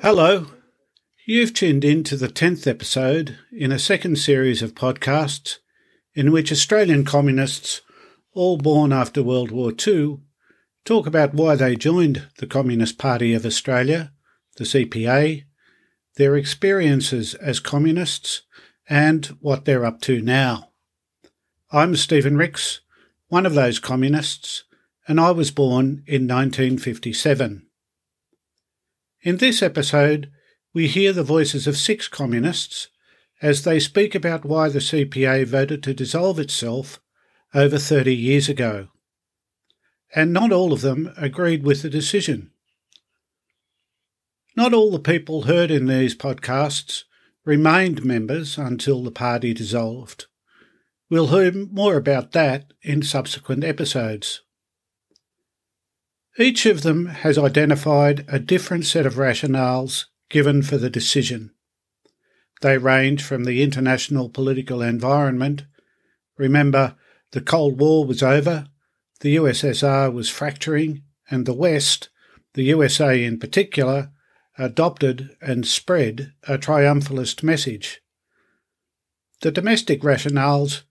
Hello. You've tuned in to the 10th episode in a second series of podcasts in which Australian communists, all born after World War II, talk about why they joined the Communist Party of Australia, the CPA, their experiences as communists, and what they're up to now. I'm Stephen Ricks, one of those communists, and I was born in 1957. In this episode, we hear the voices of six communists as they speak about why the CPA voted to dissolve itself over 30 years ago. And not all of them agreed with the decision. Not all the people heard in these podcasts remained members until the party dissolved. We'll hear more about that in subsequent episodes. Each of them has identified a different set of rationales given for the decision. They range from the international political environment. Remember, the Cold War was over, the USSR was fracturing, and the West, the USA in particular, adopted and spread a triumphalist message. The domestic rationales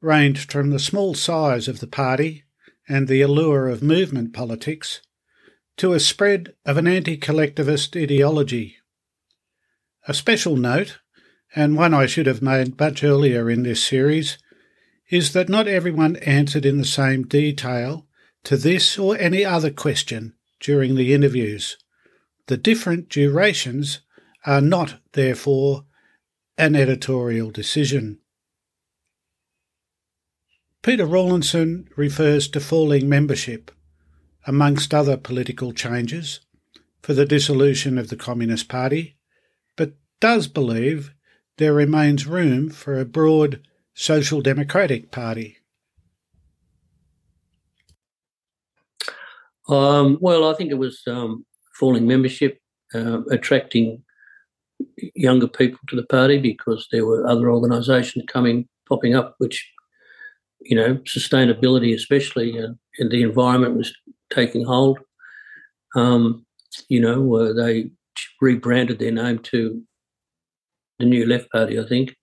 ranged from the small size of the party and the allure of movement politics to a spread of an anti collectivist ideology. A special note, and one I should have made much earlier in this series, is that not everyone answered in the same detail to this or any other question during the interviews. The different durations are not, therefore, an editorial decision. Peter Rawlinson refers to falling membership, amongst other political changes, for the dissolution of the Communist Party, but does believe there remains room for a broad social democratic party. Um, well, I think it was um, falling membership, uh, attracting younger people to the party because there were other organisations coming, popping up, which, you know, sustainability, especially, uh, and the environment was taking hold. Um, you know, uh, they rebranded their name to the New Left Party, I think,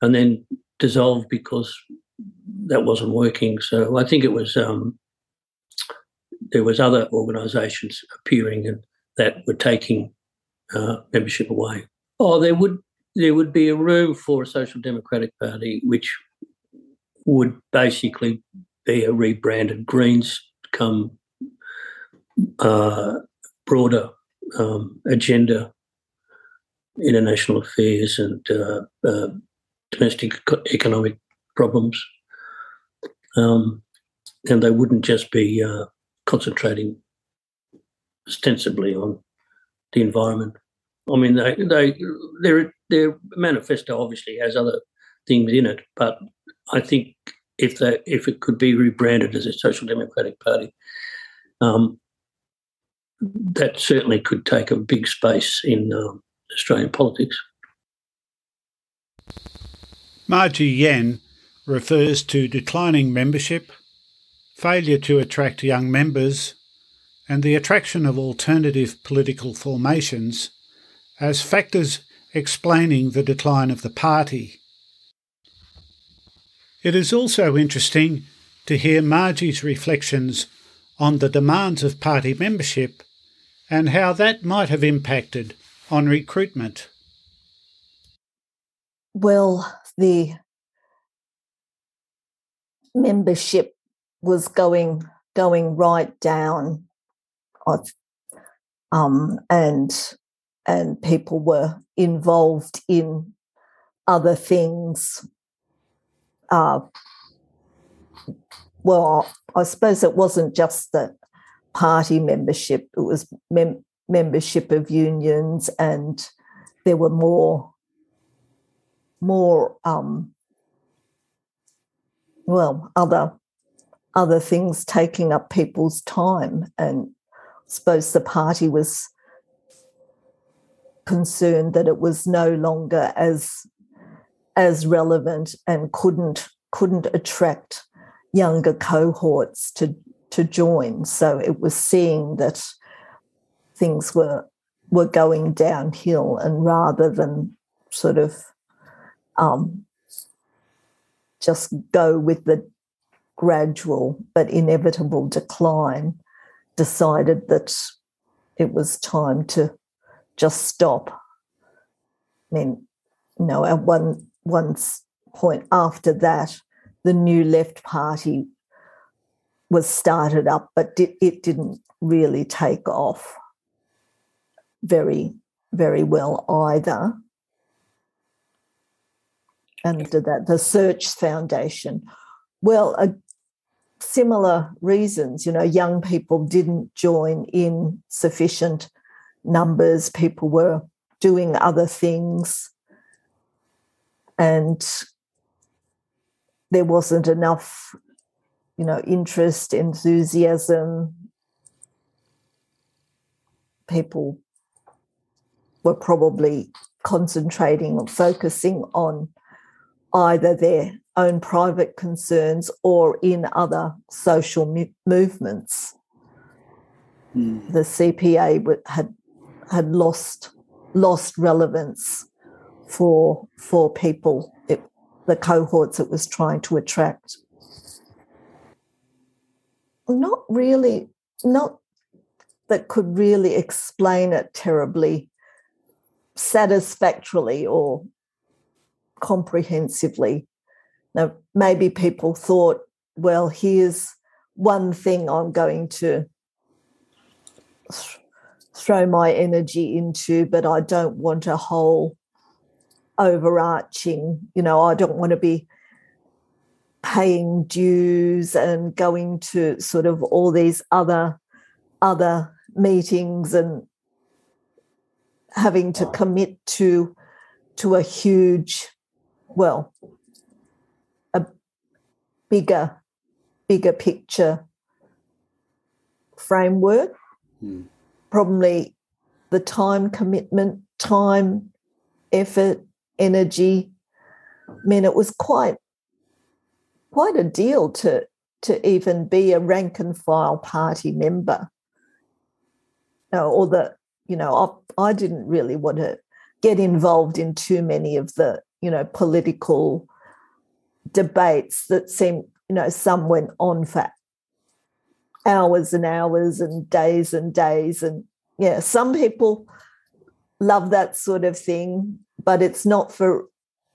and then dissolved because that wasn't working. So I think it was um, there was other organisations appearing and that were taking uh, membership away. Oh, there would there would be a room for a social democratic party, which would basically be a rebranded Greens come uh, broader um, agenda, international affairs and uh, uh domestic economic problems. Um, and they wouldn't just be uh, concentrating ostensibly on the environment. I mean, they, they, their their manifesto obviously has other things in it, but I think if that if it could be rebranded as a social democratic party, um, that certainly could take a big space in um, Australian politics. Margie Yen refers to declining membership, failure to attract young members, and the attraction of alternative political formations as factors explaining the decline of the party. It is also interesting to hear Margie's reflections on the demands of party membership and how that might have impacted on recruitment. Well, the membership was going going right down um, and and people were involved in other things uh, well i suppose it wasn't just the party membership it was mem- membership of unions and there were more more um, well other other things taking up people's time and I suppose the party was concerned that it was no longer as as relevant and couldn't couldn't attract younger cohorts to to join so it was seeing that things were were going downhill, and rather than sort of um, just go with the gradual but inevitable decline, decided that it was time to just stop. I mean, you know, at one one point after that, the New Left Party was started up, but it didn't really take off very, very well either. Under that, the Search Foundation. Well, a similar reasons. You know, young people didn't join in sufficient numbers, people were doing other things, and there wasn't enough, you know, interest, enthusiasm. People were probably concentrating or focusing on either their own private concerns or in other social movements. Mm. The CPA had had lost lost relevance for for people, it, the cohorts it was trying to attract. Not really, not that could really explain it terribly satisfactorily or comprehensively. Now, maybe people thought, well, here's one thing I'm going to throw my energy into, but I don't want a whole overarching, you know, I don't want to be paying dues and going to sort of all these other other meetings and having to commit to to a huge well a bigger bigger picture framework mm. probably the time commitment time effort energy. I mean it was quite quite a deal to to even be a rank and file party member. No, or the you know I, I didn't really want to get involved in too many of the you know political debates that seem you know some went on for hours and hours and days and days. And yeah some people love that sort of thing but it's not for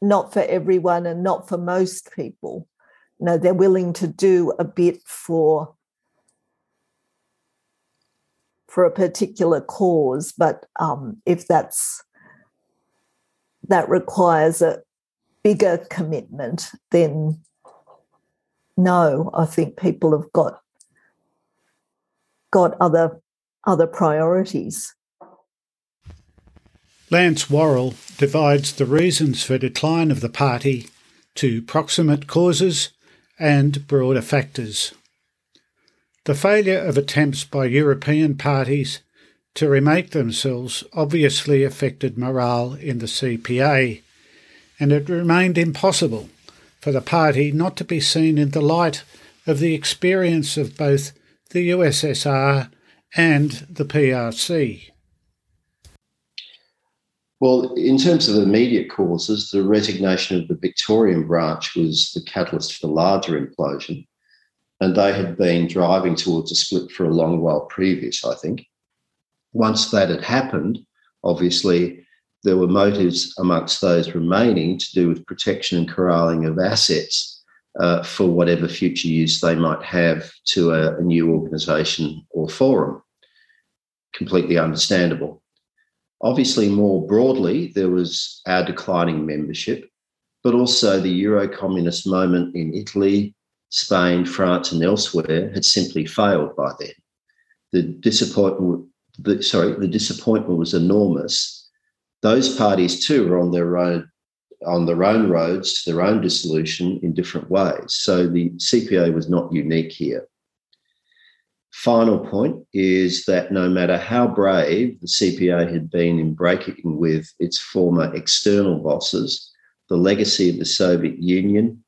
not for everyone and not for most people you know they're willing to do a bit for for a particular cause, but um, if that's that requires a bigger commitment, then no, I think people have got got other other priorities. Lance Worrell divides the reasons for decline of the party to proximate causes and broader factors. The failure of attempts by European parties to remake themselves obviously affected morale in the CPA, and it remained impossible for the party not to be seen in the light of the experience of both the USSR and the PRC. Well, in terms of immediate causes, the resignation of the Victorian branch was the catalyst for the larger implosion and they had been driving towards a split for a long while previous, I think. Once that had happened, obviously, there were motives amongst those remaining to do with protection and corralling of assets uh, for whatever future use they might have to a, a new organisation or forum. Completely understandable. Obviously, more broadly, there was our declining membership, but also the Euro communist moment in Italy, Spain, France, and elsewhere had simply failed by then. The disappointment, the, sorry, the disappointment was enormous. Those parties too were on their own on their own roads to their own dissolution in different ways. So the CPA was not unique here. Final point is that no matter how brave the CPA had been in breaking with its former external bosses, the legacy of the Soviet Union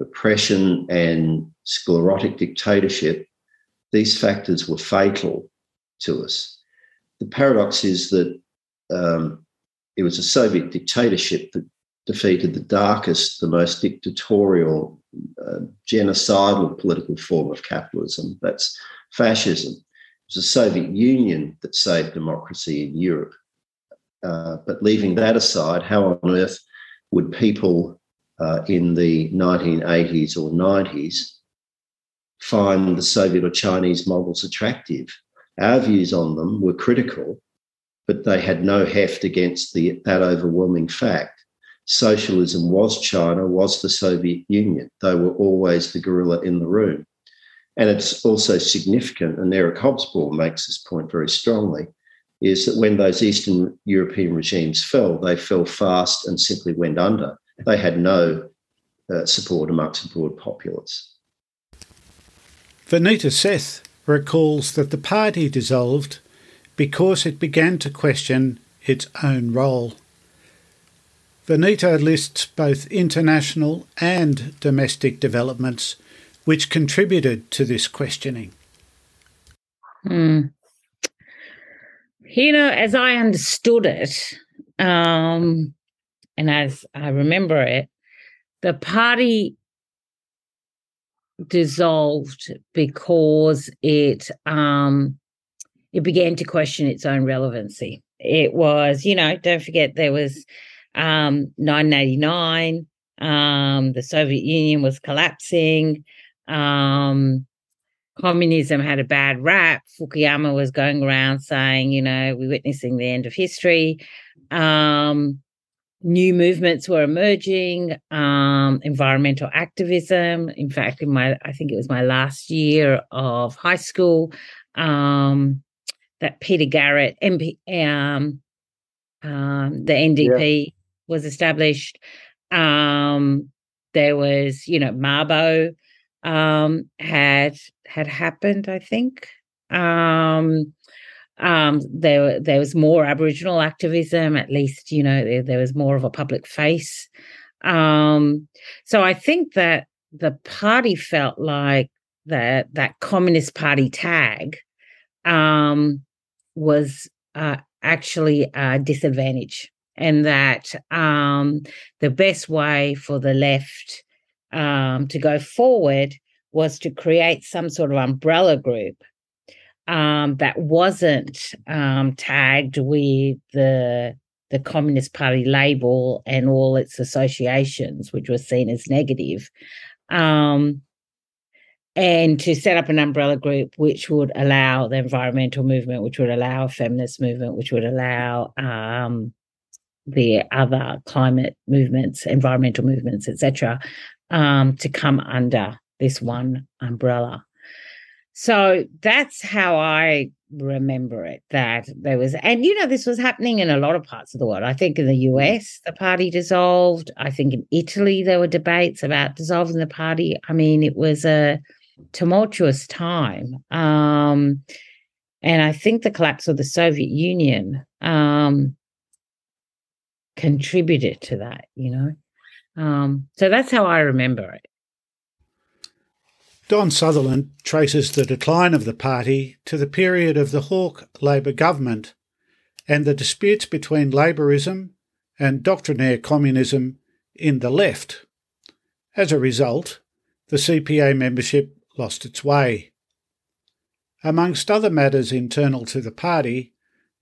oppression and sclerotic dictatorship, these factors were fatal to us. The paradox is that um, it was a Soviet dictatorship that defeated the darkest, the most dictatorial, uh, genocidal political form of capitalism. That's fascism. It was the Soviet Union that saved democracy in Europe. Uh, but leaving that aside, how on earth would people uh, in the 1980s or 90s find the Soviet or Chinese models attractive? Our views on them were critical, but they had no heft against the, that overwhelming fact. Socialism was China, was the Soviet Union. They were always the gorilla in the room. And it's also significant, and Eric Hobsbawm makes this point very strongly, is that when those Eastern European regimes fell, they fell fast and simply went under. They had no uh, support amongst the broad populace. Vanita Seth recalls that the party dissolved because it began to question its own role. Vanita lists both international and domestic developments which contributed to this questioning. Hmm. You know, as I understood it, um, and as I remember it, the party dissolved because it um, it began to question its own relevancy. It was, you know, don't forget there was um, 1989. Um, the Soviet Union was collapsing. Um, communism had a bad rap. Fukuyama was going around saying, you know, we're witnessing the end of history. Um, new movements were emerging, um, environmental activism. In fact, in my, I think it was my last year of high school, um, that Peter Garrett, MP, um, um, the NDP. Was established. Um, there was, you know, Mabo um, had had happened. I think um, um, there there was more Aboriginal activism. At least, you know, there, there was more of a public face. Um, so I think that the party felt like that that Communist Party tag um, was uh, actually a disadvantage, and that um, the best way for the left um, to go forward was to create some sort of umbrella group um, that wasn't um, tagged with the the Communist Party label and all its associations, which was seen as negative, um, and to set up an umbrella group which would allow the environmental movement, which would allow a feminist movement, which would allow um, the other climate movements, environmental movements, etc., um, to come under this one umbrella. So that's how I remember it that there was, and you know, this was happening in a lot of parts of the world. I think in the US, the party dissolved. I think in Italy, there were debates about dissolving the party. I mean, it was a tumultuous time. Um, and I think the collapse of the Soviet Union um, contributed to that, you know. Um, so that's how I remember it. Don Sutherland traces the decline of the party to the period of the Hawke Labor government and the disputes between Labourism and doctrinaire communism in the left. As a result, the CPA membership lost its way. Amongst other matters internal to the party,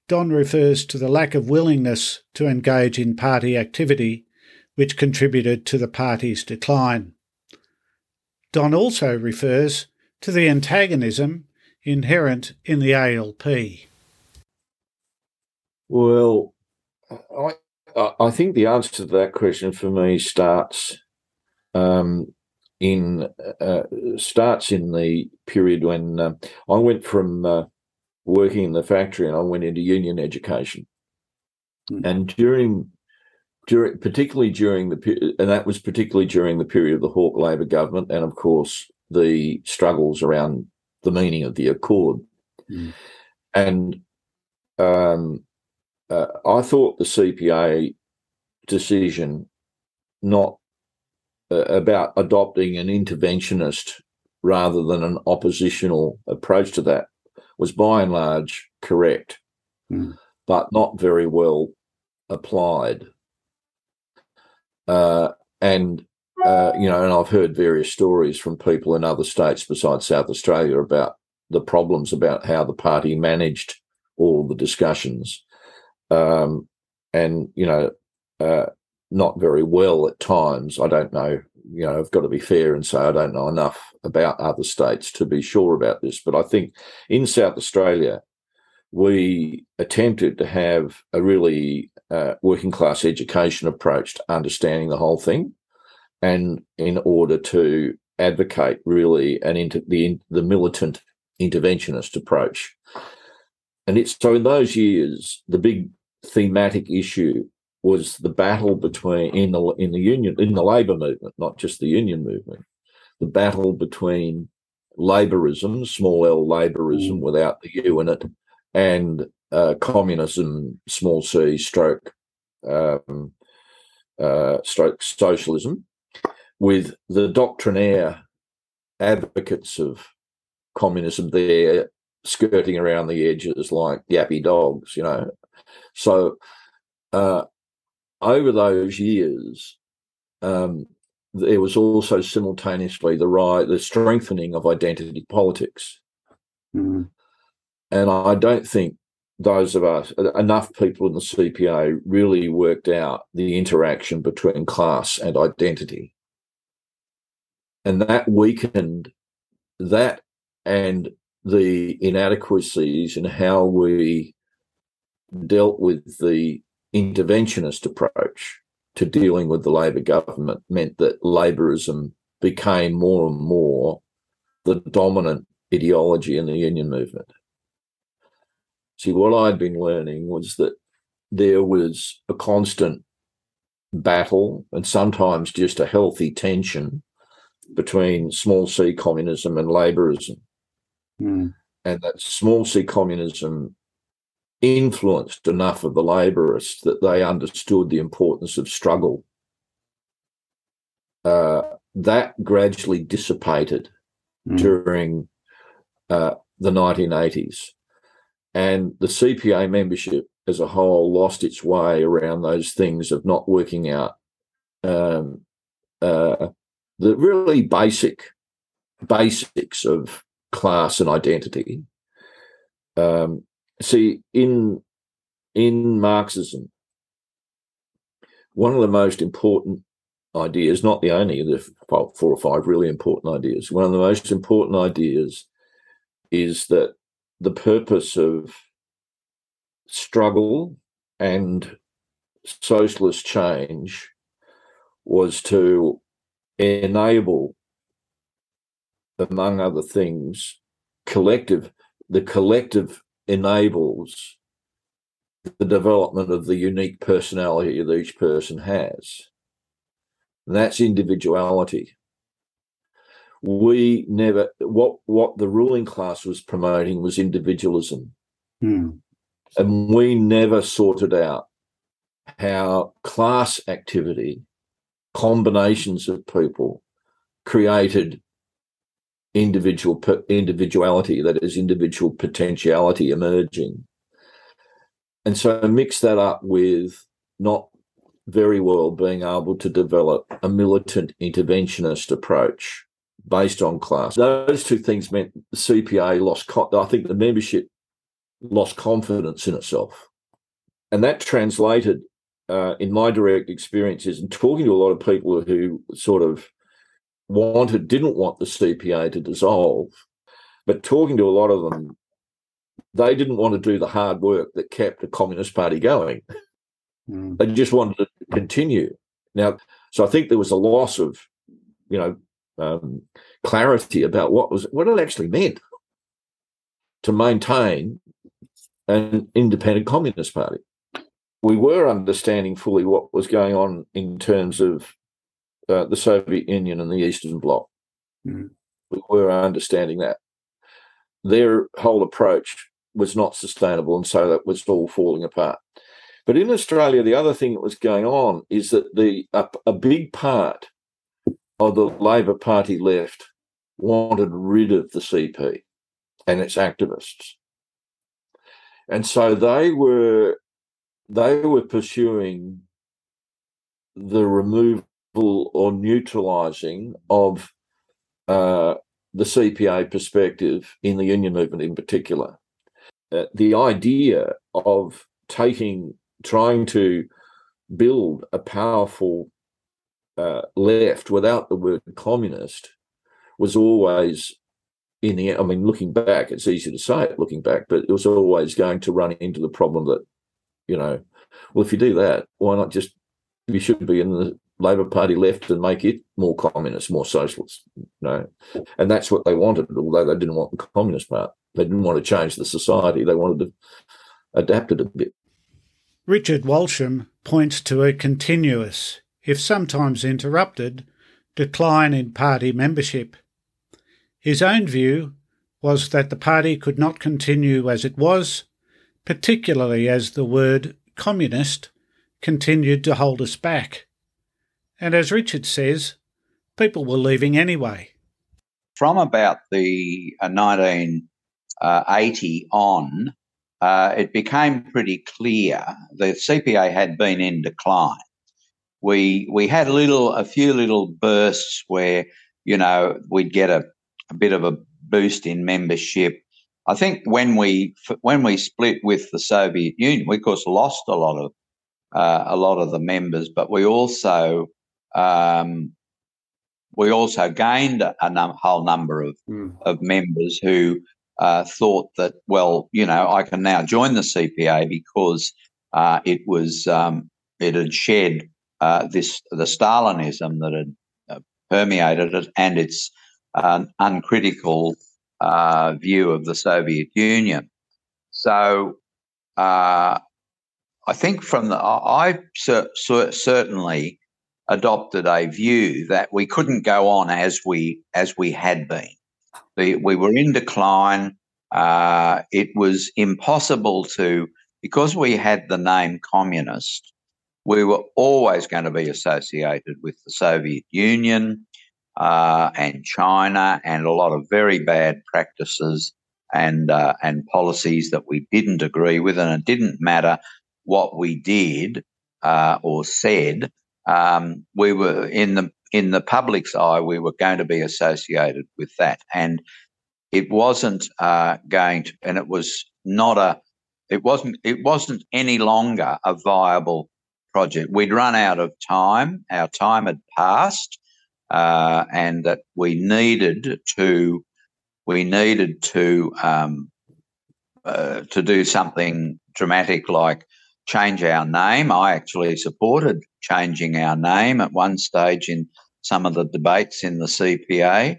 Don refers to the lack of willingness to engage in party activity, which contributed to the party's decline. Don also refers to the antagonism inherent in the ALP. Well, I I think the answer to that question for me starts um, in uh, starts in the period when uh, I went from uh, working in the factory and I went into union education, mm. and during during particularly during the and that was particularly during the period of the Hawke Labor government, and of course the struggles around the meaning of the accord. Mm. And um, uh, I thought the CPA decision not uh, about adopting an interventionist rather than an oppositional approach to that was by and large correct. Mm. but not very well applied. Uh, and uh, you know, and I've heard various stories from people in other states besides South Australia about the problems about how the party managed all the discussions, um, and you know, uh, not very well at times. I don't know. You know, I've got to be fair and say I don't know enough about other states to be sure about this. But I think in South Australia, we attempted to have a really uh, working class education approach to understanding the whole thing, and in order to advocate really an inter- the the militant interventionist approach. And it's so in those years, the big thematic issue was the battle between in the in the union in the labor movement, not just the union movement, the battle between laborism, small L laborism mm. without the U in it, and uh, communism, small c, stroke, um, uh, stroke socialism, with the doctrinaire advocates of communism there skirting around the edges like yappy dogs, you know. So uh, over those years, um, there was also simultaneously the right, the strengthening of identity politics. Mm. And I don't think those of us, enough people in the CPA really worked out the interaction between class and identity. And that weakened that and the inadequacies in how we dealt with the interventionist approach to dealing with the Labor government meant that Labourism became more and more the dominant ideology in the union movement. See, what I'd been learning was that there was a constant battle and sometimes just a healthy tension between small c communism and Labourism. Mm. And that small c communism influenced enough of the labourists that they understood the importance of struggle. Uh, that gradually dissipated mm. during uh, the 1980s. And the CPA membership as a whole lost its way around those things of not working out um, uh, the really basic basics of class and identity. Um, see, in in Marxism, one of the most important ideas, not the only, the four or five really important ideas, one of the most important ideas is that the purpose of struggle and socialist change was to enable, among other things, collective, the collective enables the development of the unique personality that each person has. And that's individuality. We never what what the ruling class was promoting was individualism. Hmm. And we never sorted out how class activity combinations of people created individual individuality that is individual potentiality emerging. And so mix that up with not very well being able to develop a militant interventionist approach based on class. Those two things meant the cpa lost i think the membership lost confidence in itself. And that translated uh, in my direct experiences and talking to a lot of people who sort of wanted, didn't want the CPA to dissolve, but talking to a lot of them, they didn't want to do the hard work that kept the Communist Party going. Mm. They just wanted to continue. Now, so I think there was a loss of, you know, um, clarity about what was what it actually meant to maintain an independent Communist Party we were understanding fully what was going on in terms of uh, the Soviet Union and the Eastern Bloc. Mm. We were understanding that. Their whole approach was not sustainable, and so that was all falling apart. But in Australia, the other thing that was going on is that the a, a big part of the Labor Party left wanted rid of the CP and its activists. and so they were they were pursuing the removal or neutralising of uh, the CPA perspective in the union movement in particular. Uh, the idea of taking, trying to build a powerful uh, left without the word communist was always in the I mean, looking back, it's easy to say it looking back, but it was always going to run into the problem that, you know, well, if you do that, why not just you should be in the Labor Party left and make it more communist, more socialist, you know, and that's what they wanted. Although they didn't want the communist part, they didn't want to change the society. They wanted to adapt it a bit. Richard Walsham points to a continuous, if sometimes interrupted, decline in party membership. His own view was that the party could not continue as it was, particularly as the word communist continued to hold us back. And as Richard says, people were leaving anyway. From about the uh, 1980 on, uh, it became pretty clear the CPA had been in decline. We we had a little, a few little bursts where you know we'd get a, a bit of a boost in membership. I think when we when we split with the Soviet Union, we of course lost a lot of uh, a lot of the members, but we also um, we also gained a num- whole number of, mm. of members who uh, thought that, well, you know, I can now join the CPA because uh, it was um, it had shed uh, this the Stalinism that had uh, permeated it and its uh, uncritical uh, view of the Soviet Union. So I think from the I cer- certainly adopted a view that we couldn't go on as we as we had been. The, we were in decline. Uh, it was impossible to because we had the name communist. We were always going to be associated with the Soviet Union uh, and China and a lot of very bad practices and uh, and policies that we didn't agree with, and it didn't matter what we did uh, or said um, we were in the in the public's eye, we were going to be associated with that, and it wasn't uh, going to, and it was not a, it wasn't, it wasn't any longer a viable project. We'd run out of time. Our time had passed, uh, and that we needed to, we needed to, um, uh, to do something dramatic like change our name. I actually supported changing our name at one stage in some of the debates in the CPA,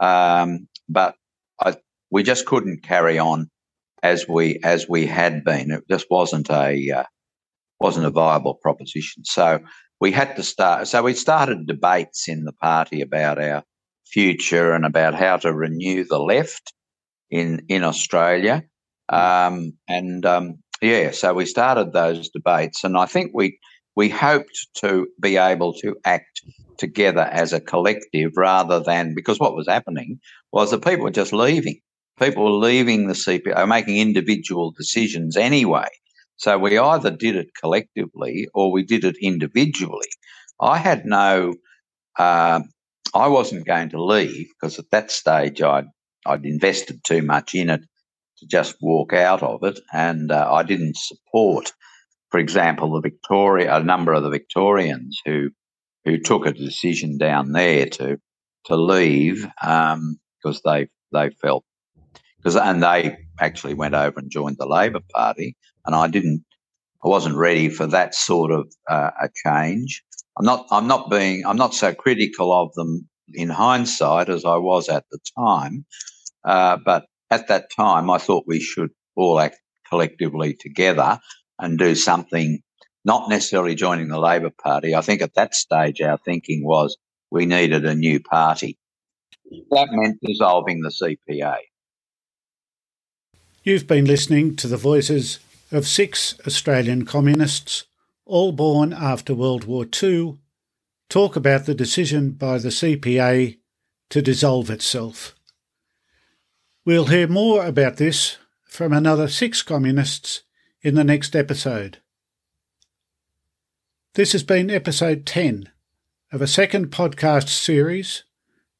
um, but I, we just couldn't carry on as we as we had been. It just wasn't a uh, wasn't a viable proposition. So we had to start. So we started debates in the party about our future and about how to renew the left in in Australia. Um, and um, yeah, so we started those debates, and I think we we hoped to be able to act together as a collective rather than because what was happening was that people were just leaving. People were leaving the CPA, making individual decisions anyway. So we either did it collectively or we did it individually. I had no, uh, I wasn't going to leave because at that stage I'd I'd invested too much in it to just walk out of it, and uh, I didn't support, for example, the Victoria, a number of the Victorians who who took a decision down there to to leave um, because they they felt because and they actually went over and joined the Labor Party, and I didn't. I wasn't ready for that sort of uh, a change. I'm not. I'm not being. I'm not so critical of them in hindsight as I was at the time. Uh, but at that time, I thought we should all act collectively together and do something, not necessarily joining the Labor Party. I think at that stage, our thinking was we needed a new party. That meant dissolving the CPA. You've been listening to the voices of six Australian communists, all born after World War II, talk about the decision by the CPA to dissolve itself. We'll hear more about this from another six communists in the next episode. This has been episode 10 of a second podcast series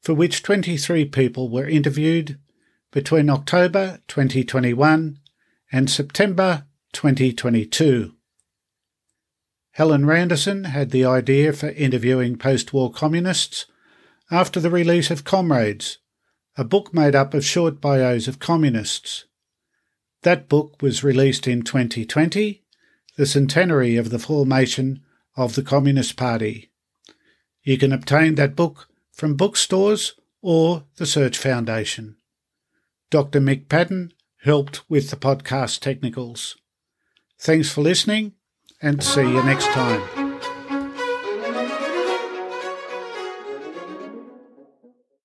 for which 23 people were interviewed between October 2021 and September 2022. Helen Randerson had the idea for interviewing post war communists after the release of Comrades, a book made up of short bios of communists. That book was released in 2020, the centenary of the formation of the Communist Party. You can obtain that book from bookstores or the Search Foundation. Dr. Mick Patton helped with the podcast technicals. Thanks for listening and see you next time.